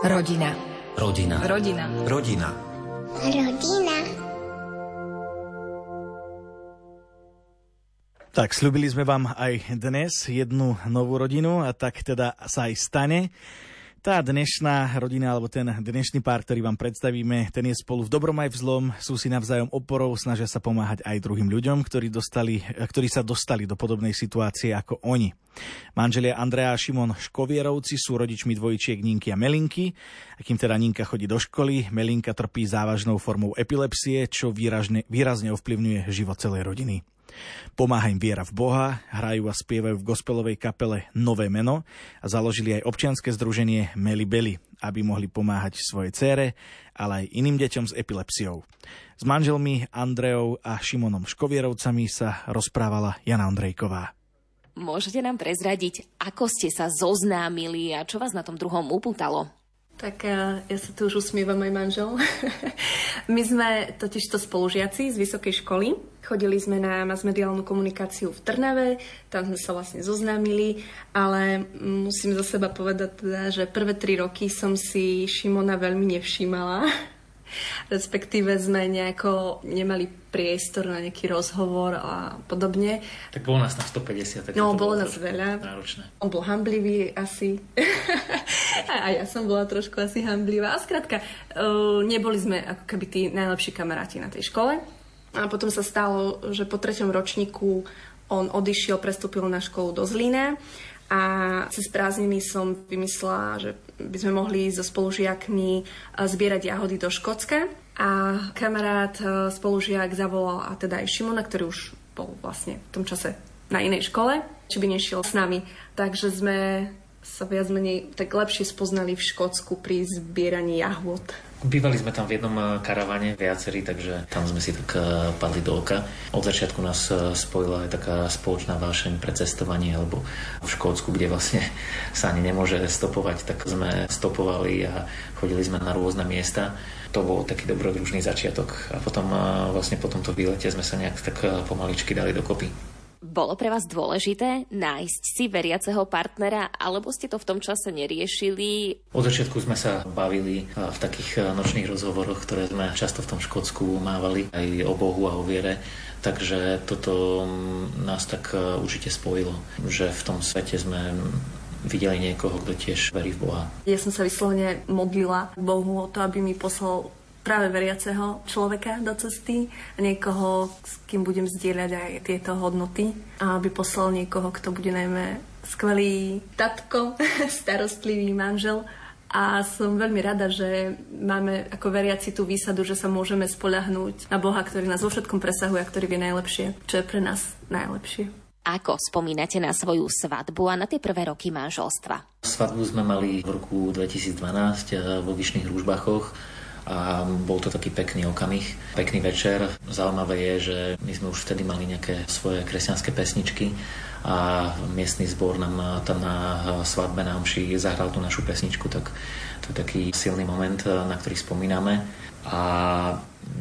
Rodina. Rodina. Rodina. Rodina. Rodina. Tak, slúbili sme vám aj dnes jednu novú rodinu a tak teda sa aj stane. Tá dnešná rodina, alebo ten dnešný pár, ktorý vám predstavíme, ten je spolu v dobrom aj v zlom, sú si navzájom oporou, snažia sa pomáhať aj druhým ľuďom, ktorí, dostali, ktorí sa dostali do podobnej situácie ako oni. Manželia Andrea a Šimon Škovierovci sú rodičmi dvojčiek Ninky a Melinky. A kým teda Ninka chodí do školy, Melinka trpí závažnou formou epilepsie, čo výrazne, výrazne ovplyvňuje život celej rodiny. Pomáha im viera v Boha, hrajú a spievajú v gospelovej kapele Nové meno a založili aj občianske združenie Meli Beli, aby mohli pomáhať svojej cére, ale aj iným deťom s epilepsiou. S manželmi Andreou a Šimonom Škovierovcami sa rozprávala Jana Andrejková. Môžete nám prezradiť, ako ste sa zoznámili a čo vás na tom druhom upútalo? Tak ja sa tu už usmievam aj manžel. My sme totižto spolužiaci z vysokej školy. Chodili sme na masmediálnu komunikáciu v Trnave, tam sme sa vlastne zoznámili, ale musím za seba povedať teda, že prvé tri roky som si Šimona veľmi nevšímala respektíve sme nejako nemali priestor na nejaký rozhovor a podobne. Tak bolo nás na 150. Tak no, bolo nás veľa. Náročné. On bol hamblivý asi. a ja som bola trošku asi hamblivá. A skrátka, uh, neboli sme ako keby tí najlepší kamaráti na tej škole. A potom sa stalo, že po treťom ročníku on odišiel, prestúpil na školu do Zlína a cez prázdniny som vymyslela, že by sme mohli so spolužiakmi eh, zbierať jahody do Škótska. A kamarát eh, spolužiak zavolal a teda aj Šimona, ktorý už bol vlastne v tom čase na inej škole, či by nešiel s nami. Takže sme sa viac menej tak lepšie spoznali v Škótsku pri zbieraní jahôd. Bývali sme tam v jednom eh, karavane viacerí, takže tam sme si tak eh, padli do oka. Od začiatku nás eh, spojila aj taká spoločná vášeň pre cestovanie, lebo v Škótsku, kde vlastne sa ani nemôže stopovať, tak sme stopovali a chodili sme na rôzne miesta. To bol taký dobrodružný začiatok a potom vlastne po tomto výlete sme sa nejak tak pomaličky dali dokopy. Bolo pre vás dôležité nájsť si veriaceho partnera, alebo ste to v tom čase neriešili? Od začiatku sme sa bavili v takých nočných rozhovoroch, ktoré sme často v tom Škótsku mávali, aj o Bohu a o viere. Takže toto nás tak určite spojilo, že v tom svete sme videli niekoho, kto tiež verí v Boha. Ja som sa vyslovene modlila Bohu o to, aby mi poslal práve veriaceho človeka do cesty a niekoho, s kým budem zdieľať aj tieto hodnoty a aby poslal niekoho, kto bude najmä skvelý tatko, starostlivý manžel a som veľmi rada, že máme ako veriaci tú výsadu, že sa môžeme spoľahnúť na Boha, ktorý nás vo všetkom presahuje a ktorý vie najlepšie, čo je pre nás najlepšie. Ako spomínate na svoju svadbu a na tie prvé roky manželstva? Svadbu sme mali v roku 2012 eh, vo Vyšných Rúžbachoch a bol to taký pekný okamih, pekný večer. Zaujímavé je, že my sme už vtedy mali nejaké svoje kresťanské pesničky a miestny zbor nám tam na svadbe na Omši zahral tú našu pesničku, tak to je taký silný moment, na ktorý spomíname. A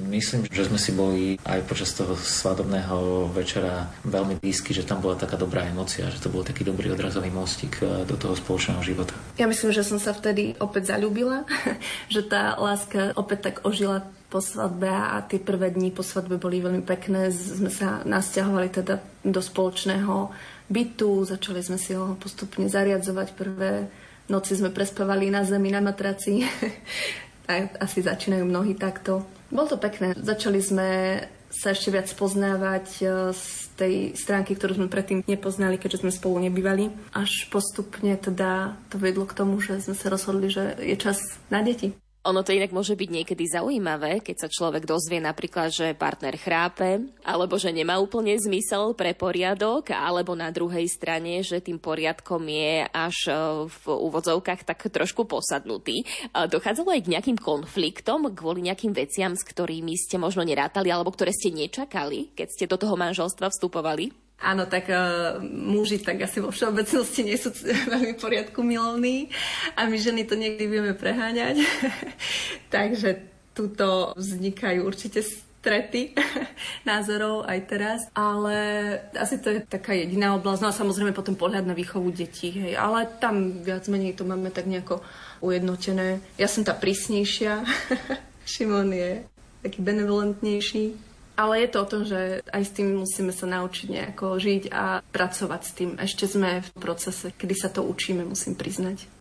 myslím, že sme si boli aj počas toho svadobného večera veľmi blízky, že tam bola taká dobrá emocia, že to bol taký dobrý odrazový mostík eh, do toho spoločného života. Ja myslím, že som sa vtedy opäť zalúbila, že tá láska opäť tak ožila po svadbe a tie prvé dni po svadbe boli veľmi pekné. Sme sa nasťahovali teda do spoločného bytu, začali sme si ho postupne zariadzovať. Prvé noci sme prespávali na zemi, na matraci. asi začínajú mnohí takto. Bolo to pekné. Začali sme sa ešte viac poznávať e, z tej stránky, ktorú sme predtým nepoznali, keďže sme spolu nebývali. Až postupne teda to vedlo k tomu, že sme sa rozhodli, že je čas na deti. Ono to inak môže byť niekedy zaujímavé, keď sa človek dozvie napríklad, že partner chrápe, alebo že nemá úplne zmysel pre poriadok, alebo na druhej strane, že tým poriadkom je až e, v úvodzovkách tak trošku posadnutý. Dochádzalo aj k nejakým konfliktom kvôli nejakým veciam, s ktorými ste možno nerátali, alebo ktoré ste nečakali, keď ste do toho manželstva vstupovali? Áno, tak uh, muži tak asi vo všeobecnosti nie sú veľmi poriadku milovní a my ženy to niekdy vieme preháňať. Takže tuto vznikajú určite strety názorov aj teraz, ale asi to je taká jediná oblasť. No a samozrejme potom pohľad na výchovu detí, hej. ale tam viac menej to máme tak nejako ujednotené. Ja som tá prísnejšia, Šimon je taký benevolentnejší. Ale je to o tom, že aj s tým musíme sa naučiť nejako žiť a pracovať s tým. Ešte sme v procese, kedy sa to učíme, musím priznať.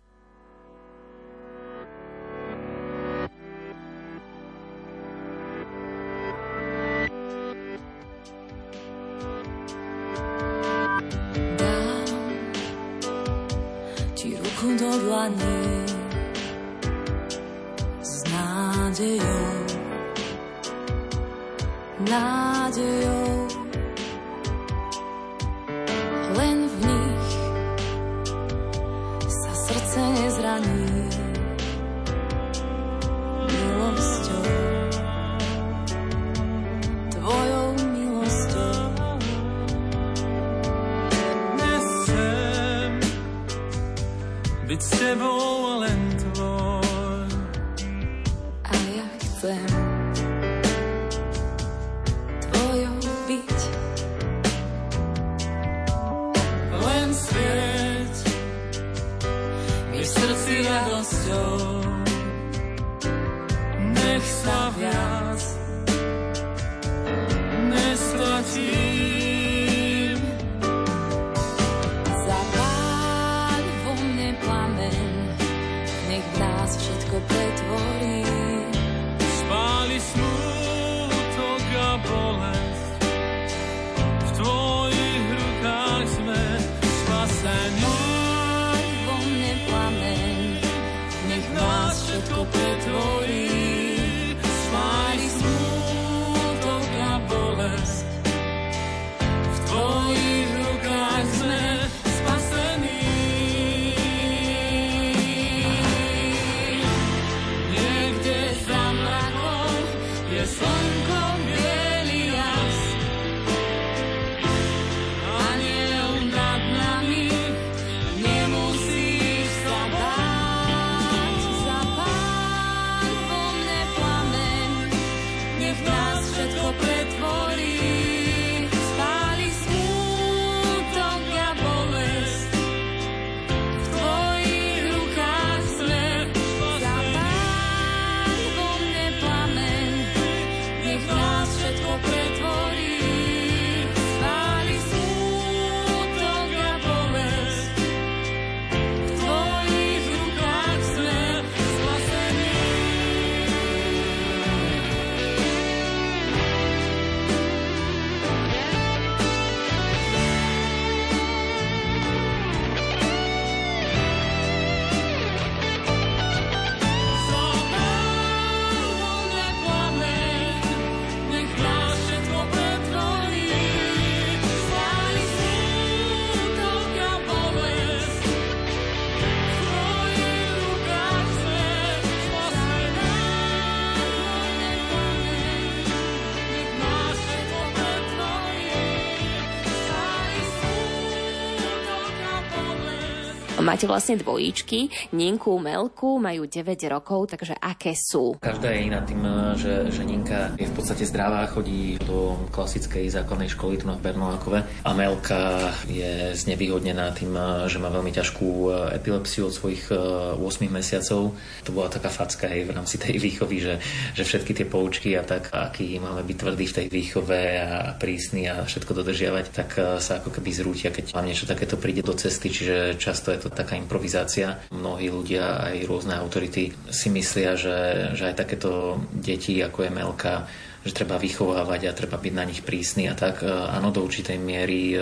Máte vlastne dvojíčky, Ninku, Melku, majú 9 rokov, takže aké sú? Každá je iná tým, že, že Ninka je v podstate zdravá, chodí do klasickej základnej školy tu na Bernolákove a Melka je znevýhodnená tým, že má veľmi ťažkú epilepsiu od svojich 8 mesiacov. To bola taká facka aj v rámci tej výchovy, že, že všetky tie poučky a tak, aký máme byť tvrdí v tej výchove a prísny a všetko dodržiavať, tak sa ako keby zrútia, keď vám niečo takéto príde do cesty, čiže často je to taká improvizácia. Mnohí ľudia, aj rôzne autority si myslia, že, že aj takéto deti, ako je Melka, že treba vychovávať a treba byť na nich prísny a tak. Áno, do určitej miery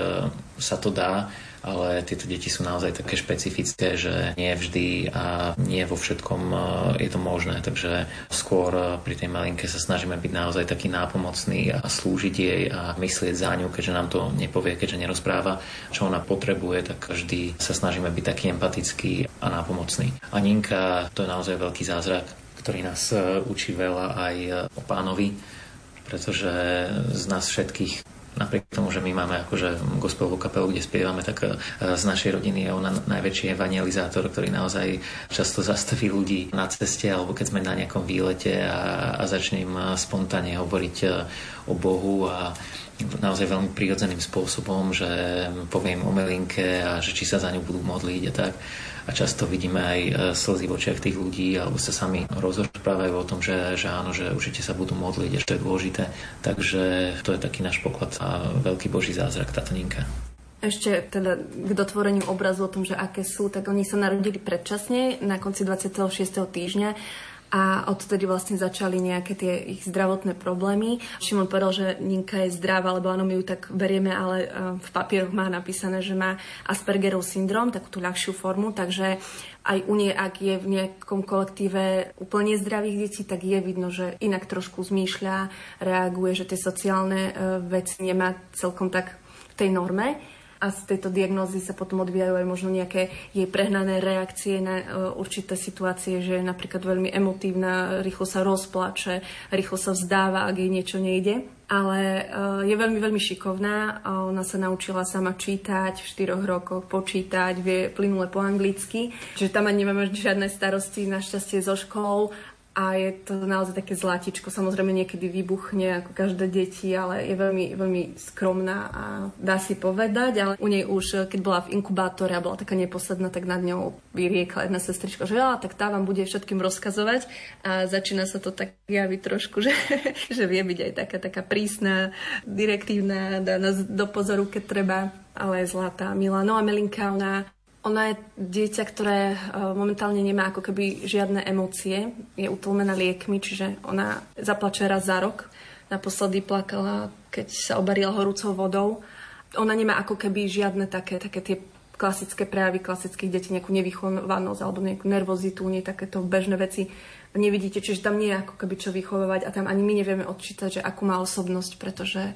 sa to dá, ale tieto deti sú naozaj také špecifické, že nie vždy a nie vo všetkom je to možné, takže skôr pri tej malinke sa snažíme byť naozaj taký nápomocný a slúžiť jej a myslieť za ňu, keďže nám to nepovie, keďže nerozpráva, čo ona potrebuje, tak vždy sa snažíme byť taký empatický a nápomocný. A Ninka, to je naozaj veľký zázrak, ktorý nás učí veľa aj o pánovi, pretože z nás všetkých napriek tomu, že my máme akože gospelovú kapelu, kde spievame, tak e, z našej rodiny je ona najväčší evangelizátor, ktorý naozaj často zastaví ľudí na ceste alebo keď sme na nejakom výlete a, a začne im spontánne hovoriť o Bohu a naozaj veľmi prirodzeným spôsobom, že poviem o melinke a že či sa za ňu budú modliť a tak. A často vidíme aj e, slzy v očiach tých ľudí, alebo sa sami rozprávajú o tom, že, že áno, že určite sa budú modliť, že to je dôležité. Takže to je taký náš poklad a veľký boží zázrak, táto Ninka. Ešte teda k dotvoreniu obrazu o tom, že aké sú, tak oni sa narodili predčasne na konci 26. týždňa a odtedy vlastne začali nejaké tie ich zdravotné problémy. Šimon povedal, že Ninka je zdravá, lebo áno, my ju tak berieme, ale e, v papieroch má napísané, že má Aspergerov syndrom, takú tú ľahšiu formu, takže aj u nej, ak je v nejakom kolektíve úplne zdravých detí, tak je vidno, že inak trošku zmýšľa, reaguje, že tie sociálne e, veci nemá celkom tak v tej norme a z tejto diagnózy sa potom odvíjajú aj možno nejaké jej prehnané reakcie na uh, určité situácie, že je napríklad veľmi emotívna, rýchlo sa rozplače, rýchlo sa vzdáva, ak jej niečo nejde. Ale uh, je veľmi, veľmi šikovná. Ona sa naučila sama čítať v štyroch rokoch, počítať, vie plynule po anglicky. Čiže tam ani nemáme žiadne starosti našťastie so školou a je to naozaj také zlatičko. Samozrejme niekedy vybuchne ako každé deti, ale je veľmi, veľmi skromná a dá si povedať, ale u nej už, keď bola v inkubátore a bola taká neposledná, tak nad ňou vyriekla jedna sestrička, že ja, tak tá vám bude všetkým rozkazovať a začína sa to tak javiť trošku, že, že vie byť aj taká, taká prísna, direktívna, dá nás do pozoru, keď treba, ale je zlatá, milá. No a Melinka, ona ona je dieťa, ktoré e, momentálne nemá ako keby žiadne emócie. Je utlmená liekmi, čiže ona zaplače raz za rok. Naposledy plakala, keď sa obarila horúcou vodou. Ona nemá ako keby žiadne také, také tie klasické prejavy klasických detí, nejakú nevychovanosť alebo nejakú nervozitu, nie takéto bežné veci nevidíte, čiže tam nie je ako keby čo vychovávať a tam ani my nevieme odčítať, že akú má osobnosť, pretože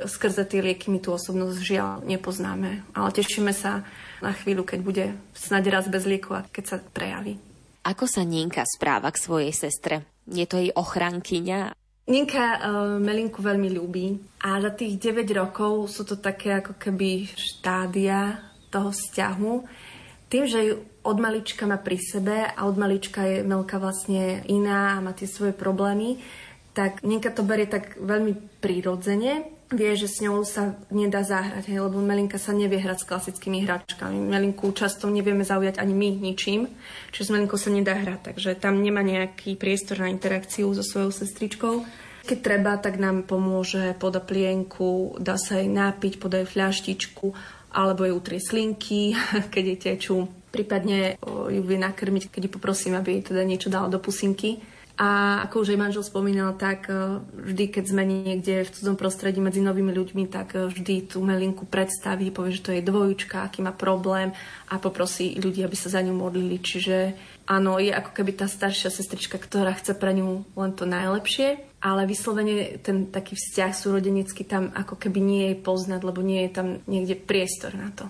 skrze tie lieky my tú osobnosť žiaľ nepoznáme. Ale tešíme sa na chvíľu, keď bude snad raz bez lieku a keď sa prejaví. Ako sa Ninka správa k svojej sestre? Je to jej ochrankyňa? Ninka uh, Melinku veľmi ľúbi a za tých 9 rokov sú to také ako keby štádia toho vzťahu. Tým, že ju od malička má pri sebe a od malička je Melka vlastne iná a má tie svoje problémy, tak Ninka to berie tak veľmi prírodzene vie, že s ňou sa nedá zahrať, hej, lebo Melinka sa nevie hrať s klasickými hračkami. Melinku často nevieme zaujať ani my ničím, čiže s Melinkou sa nedá hrať, takže tam nemá nejaký priestor na interakciu so svojou sestričkou. Keď treba, tak nám pomôže, poda plienku, dá sa jej nápiť, podajú fľaštičku, alebo ju utrie slinky, keď jej tečú. Prípadne ju vie nakrmiť, keď ju poprosím, aby jej teda niečo dala do pusinky. A ako už aj manžel spomínal, tak e, vždy, keď sme niekde v cudzom prostredí medzi novými ľuďmi, tak e, vždy tú melinku predstaví, povie, že to je dvojička, aký má problém a poprosí ľudí, aby sa za ňu modlili. Čiže áno, je ako keby tá staršia sestrička, ktorá chce pre ňu len to najlepšie, ale vyslovene ten taký vzťah súrodenecký tam ako keby nie je poznať, lebo nie je tam niekde priestor na to.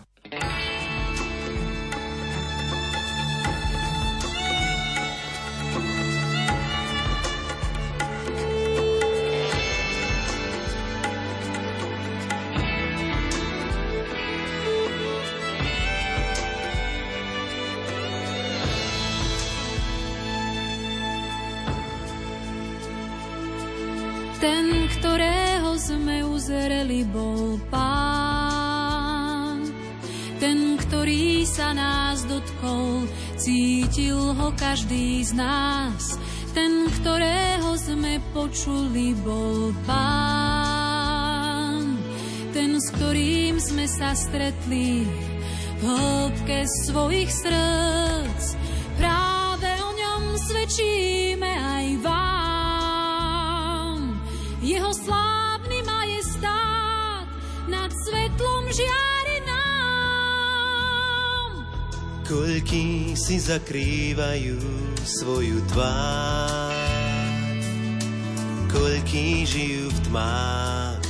Uzreli, bol pán. Ten, ktorý sa nás dotkol, cítil ho každý z nás. Ten, ktorého sme počuli, bol pán. Ten, s ktorým sme sa stretli v hĺbke svojich srdc. Práve o ňom svedčíme žiari nám. Koľký si zakrývajú svoju tvár, koľký žijú v tmách,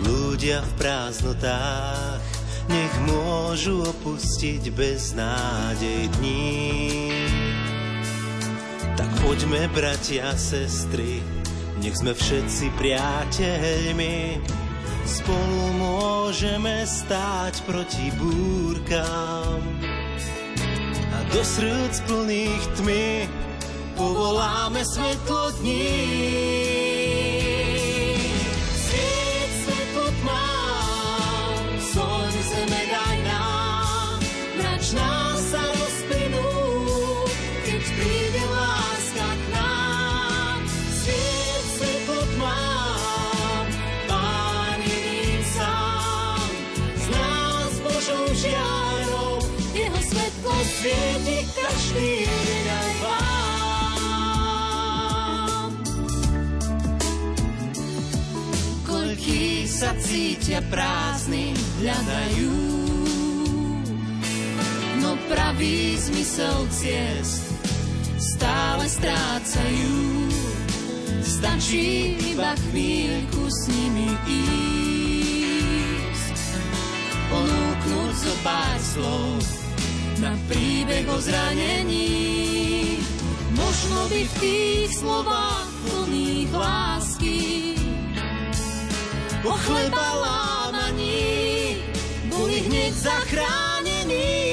blúdia v prázdnotách, nech môžu opustiť bez nádej dní. Tak poďme, bratia sestry, nech sme všetci priateľmi, Spolu môžeme stáť proti búrkam a do srdc plných tmy povoláme svetlo dní. Sa cítia prázdni, hľadajú no pravý zmysel ciest stále strácajú. Stačí iba chvíľku s nimi ísť, ponúknuť zo pár slov na príbeh o zranení. Možno by v tých slovách plných lásky po chleba lámaní boli hneď zachránení.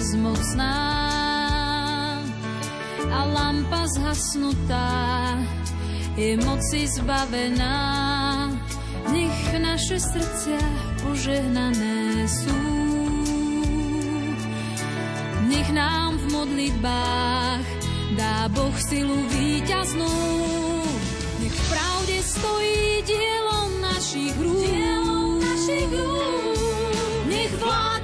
Bezmocná a lampa zhasnutá je moci zbavená. Nech naše srdcia požehnané sú. Nech nám v modlitbách dá Boh silu víťaznú. Nech v pravde stojí dielo našich rúk. Nech vládne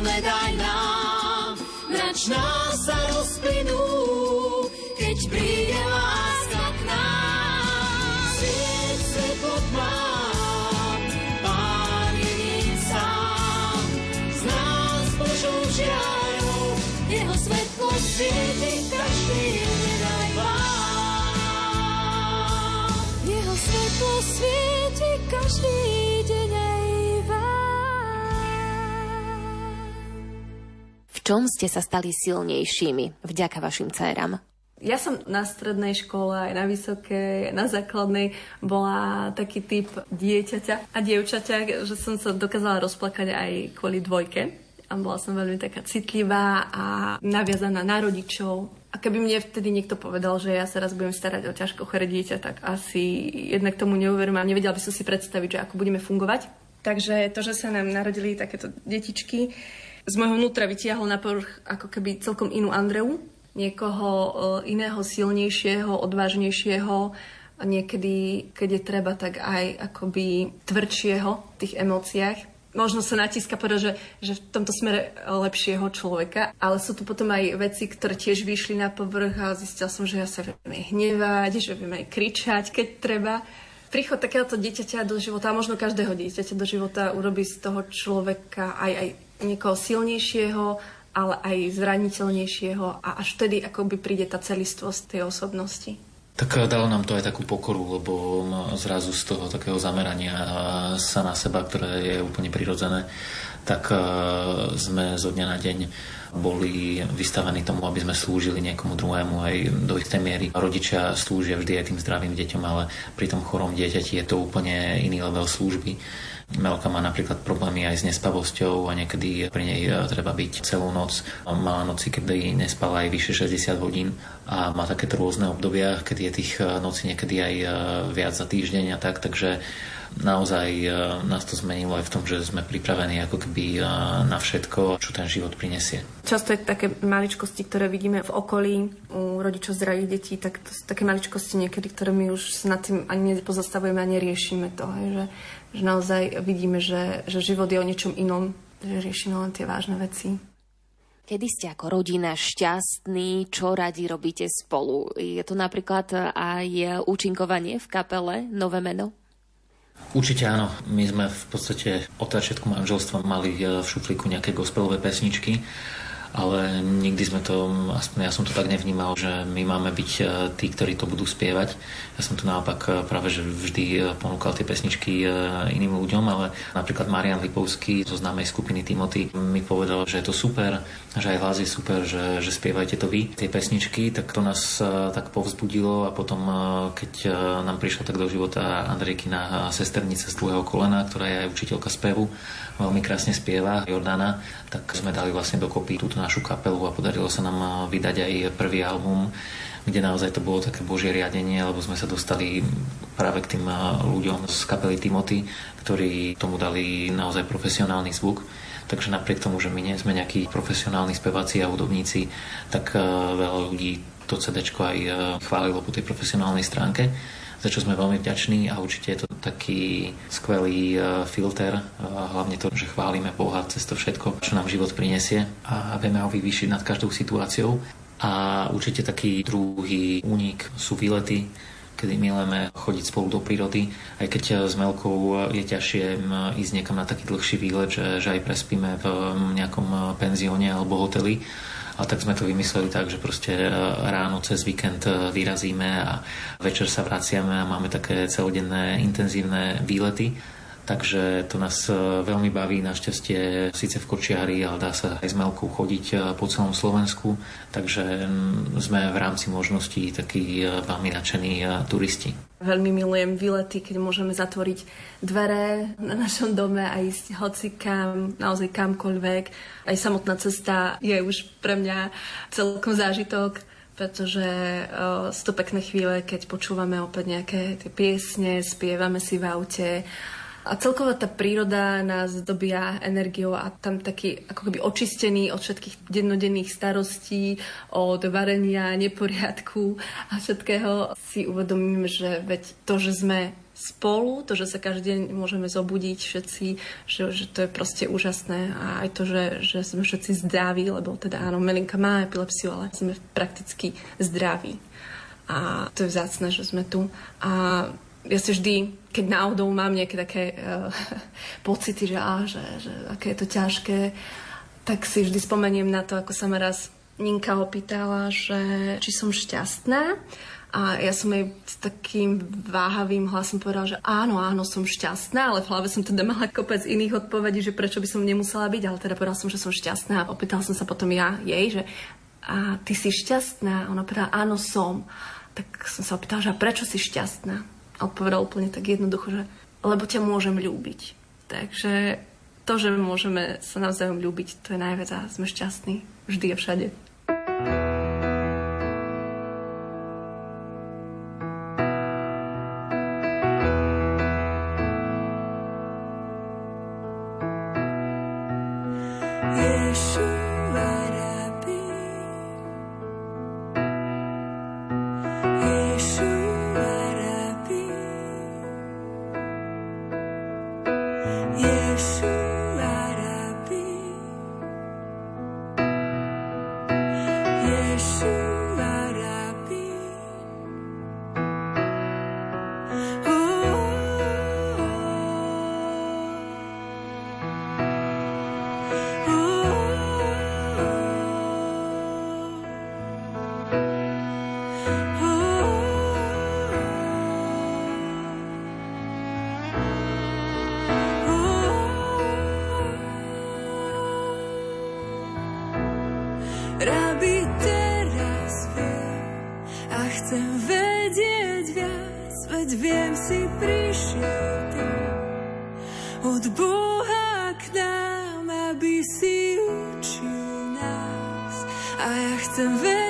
zeme daj nám, mračná sa rozplynú, keď príde láska k nám. Svieť svetlo tmám, Pán jedin sám, z nás Božou žiarou, jeho svetlo svieti každý deň aj vám. Jeho svetlo svieti každý čom ste sa stali silnejšími vďaka vašim dcerám? Ja som na strednej škole, aj na vysokej, aj na základnej bola taký typ dieťaťa a dievčaťa, že som sa dokázala rozplakať aj kvôli dvojke. A bola som veľmi taká citlivá a naviazaná na rodičov. A keby mne vtedy niekto povedal, že ja sa raz budem starať o ťažko choré dieťa, tak asi jednak tomu neuverím a nevedela by som si predstaviť, že ako budeme fungovať. Takže to, že sa nám narodili takéto detičky, z môjho vnútra vytiahlo na povrch ako keby celkom inú Andreu, niekoho e, iného silnejšieho, odvážnejšieho niekedy, keď je treba, tak aj akoby tvrdšieho v tých emóciách. Možno sa natíska povedať, že, že v tomto smere lepšieho človeka, ale sú tu potom aj veci, ktoré tiež vyšli na povrch a zistila som, že ja sa viem aj hnevať, že viem aj kričať, keď treba. Príchod takéhoto dieťaťa do života, a možno každého dieťaťa do života, urobí z toho človeka aj, aj niekoho silnejšieho, ale aj zraniteľnejšieho a až vtedy akoby príde tá celistvosť tej osobnosti. Tak dalo nám to aj takú pokoru, lebo zrazu z toho takého zamerania sa na seba, ktoré je úplne prirodzené, tak sme zo dňa na deň boli vystavení tomu, aby sme slúžili niekomu druhému aj do istej miery. Rodičia slúžia vždy aj tým zdravým deťom, ale pri tom chorom dieťati je to úplne iný level služby Melka má napríklad problémy aj s nespavosťou a niekedy pri nej e, treba byť celú noc. Má noci, kedy nespala aj vyše 60 hodín a má takéto rôzne obdobia, kedy je tých e, nocí niekedy aj e, viac za týždeň a tak, takže naozaj nás to zmenilo aj v tom, že sme pripravení ako keby na všetko, čo ten život prinesie. Často je také maličkosti, ktoré vidíme v okolí u rodičov zdravých detí, tak to sú také maličkosti niekedy, ktoré my už nad tým ani nepozastavujeme a neriešime to. Hej, že že naozaj vidíme, že, že život je o niečom inom, že riešime len tie vážne veci. Kedy ste ako rodina šťastní, čo radi robíte spolu? Je to napríklad aj účinkovanie v kapele Nové meno? Určite áno. My sme v podstate od začiatku manželstva mali v šuflíku nejaké gospelové pesničky ale nikdy sme to, aspoň ja som to tak nevnímal, že my máme byť e, tí, ktorí to budú spievať. Ja som tu naopak e, práve, že vždy e, ponúkal tie pesničky iným ľuďom, ale napríklad Marian Lipovský zo známej skupiny Timothy mi povedal, že je to super, že aj hlas je super, že, že spievajte to vy, tie pesničky, tak to nás tak povzbudilo a potom, keď nám prišla tak do života Andrejkina sesternica z druhého kolena, ktorá je aj učiteľka spevu, veľmi krásne spieva, Jordana, tak sme dali vlastne dokopy túto našu kapelu a podarilo sa nám vydať aj prvý album, kde naozaj to bolo také božie riadenie, lebo sme sa dostali práve k tým ľuďom z kapely Timothy, ktorí tomu dali naozaj profesionálny zvuk. Takže napriek tomu, že my nie sme nejakí profesionálni speváci a hudobníci, tak eh, veľa ľudí to CD aj eh, chválilo po tej profesionálnej stránke za čo sme veľmi vďační a určite je to taký skvelý eh, filter, hlavne to, že chválime Boha cez to všetko, čo nám život prinesie a vieme ho vyvýšiť nad každou situáciou. A určite taký druhý únik sú výlety, kedy milujeme chodiť spolu do prírody. Aj keď eh, s Melkou je ťažšie ísť niekam na taký dlhší výlet, že, že aj prespíme v nejakom penzióne alebo hoteli. A tak sme to vymysleli tak, že proste ráno cez víkend vyrazíme a večer sa vraciame a máme také celodenné intenzívne výlety Takže to nás e, veľmi baví, našťastie síce v Kočiari, ale dá sa aj s Melkou chodiť e, po celom Slovensku, takže sme v rámci možností takí e, veľmi nadšení turisti. Veľmi milujem výlety, keď môžeme zatvoriť dvere na našom dome a ísť hoci kam, naozaj kamkoľvek. Aj samotná cesta je už pre mňa celkom zážitok pretože sú to pekné chvíle, keď počúvame opäť nejaké tie piesne, spievame si v aute a celková tá príroda nás dobia energiou a tam taký ako keby očistený od všetkých dennodenných starostí, od varenia, neporiadku a všetkého si uvedomíme, že veď to, že sme spolu, to, že sa každý deň môžeme zobudiť všetci, že, že to je proste úžasné a aj to, že, že sme všetci zdraví, lebo teda áno, Melinka má epilepsiu, ale sme prakticky zdraví. A to je vzácne, že sme tu. A ja si vždy, keď náhodou mám nejaké také uh, pocity, že, á, že, že aké je to ťažké, tak si vždy spomeniem na to, ako sa ma raz Ninka opýtala, že či som šťastná. A ja som jej s takým váhavým hlasom povedala, že áno, áno, som šťastná, ale v hlave som teda mala kopec iných odpovedí, že prečo by som nemusela byť, ale teda povedala som, že som šťastná a opýtala som sa potom ja jej, že a ty si šťastná? A ona povedala, áno, som. Tak som sa opýtala, že prečo si šťastná? A odpovedal úplne tak jednoducho, že lebo ťa môžem ľúbiť. Takže to, že môžeme sa navzájom ľúbiť, to je najviac a sme šťastní vždy a všade. Activate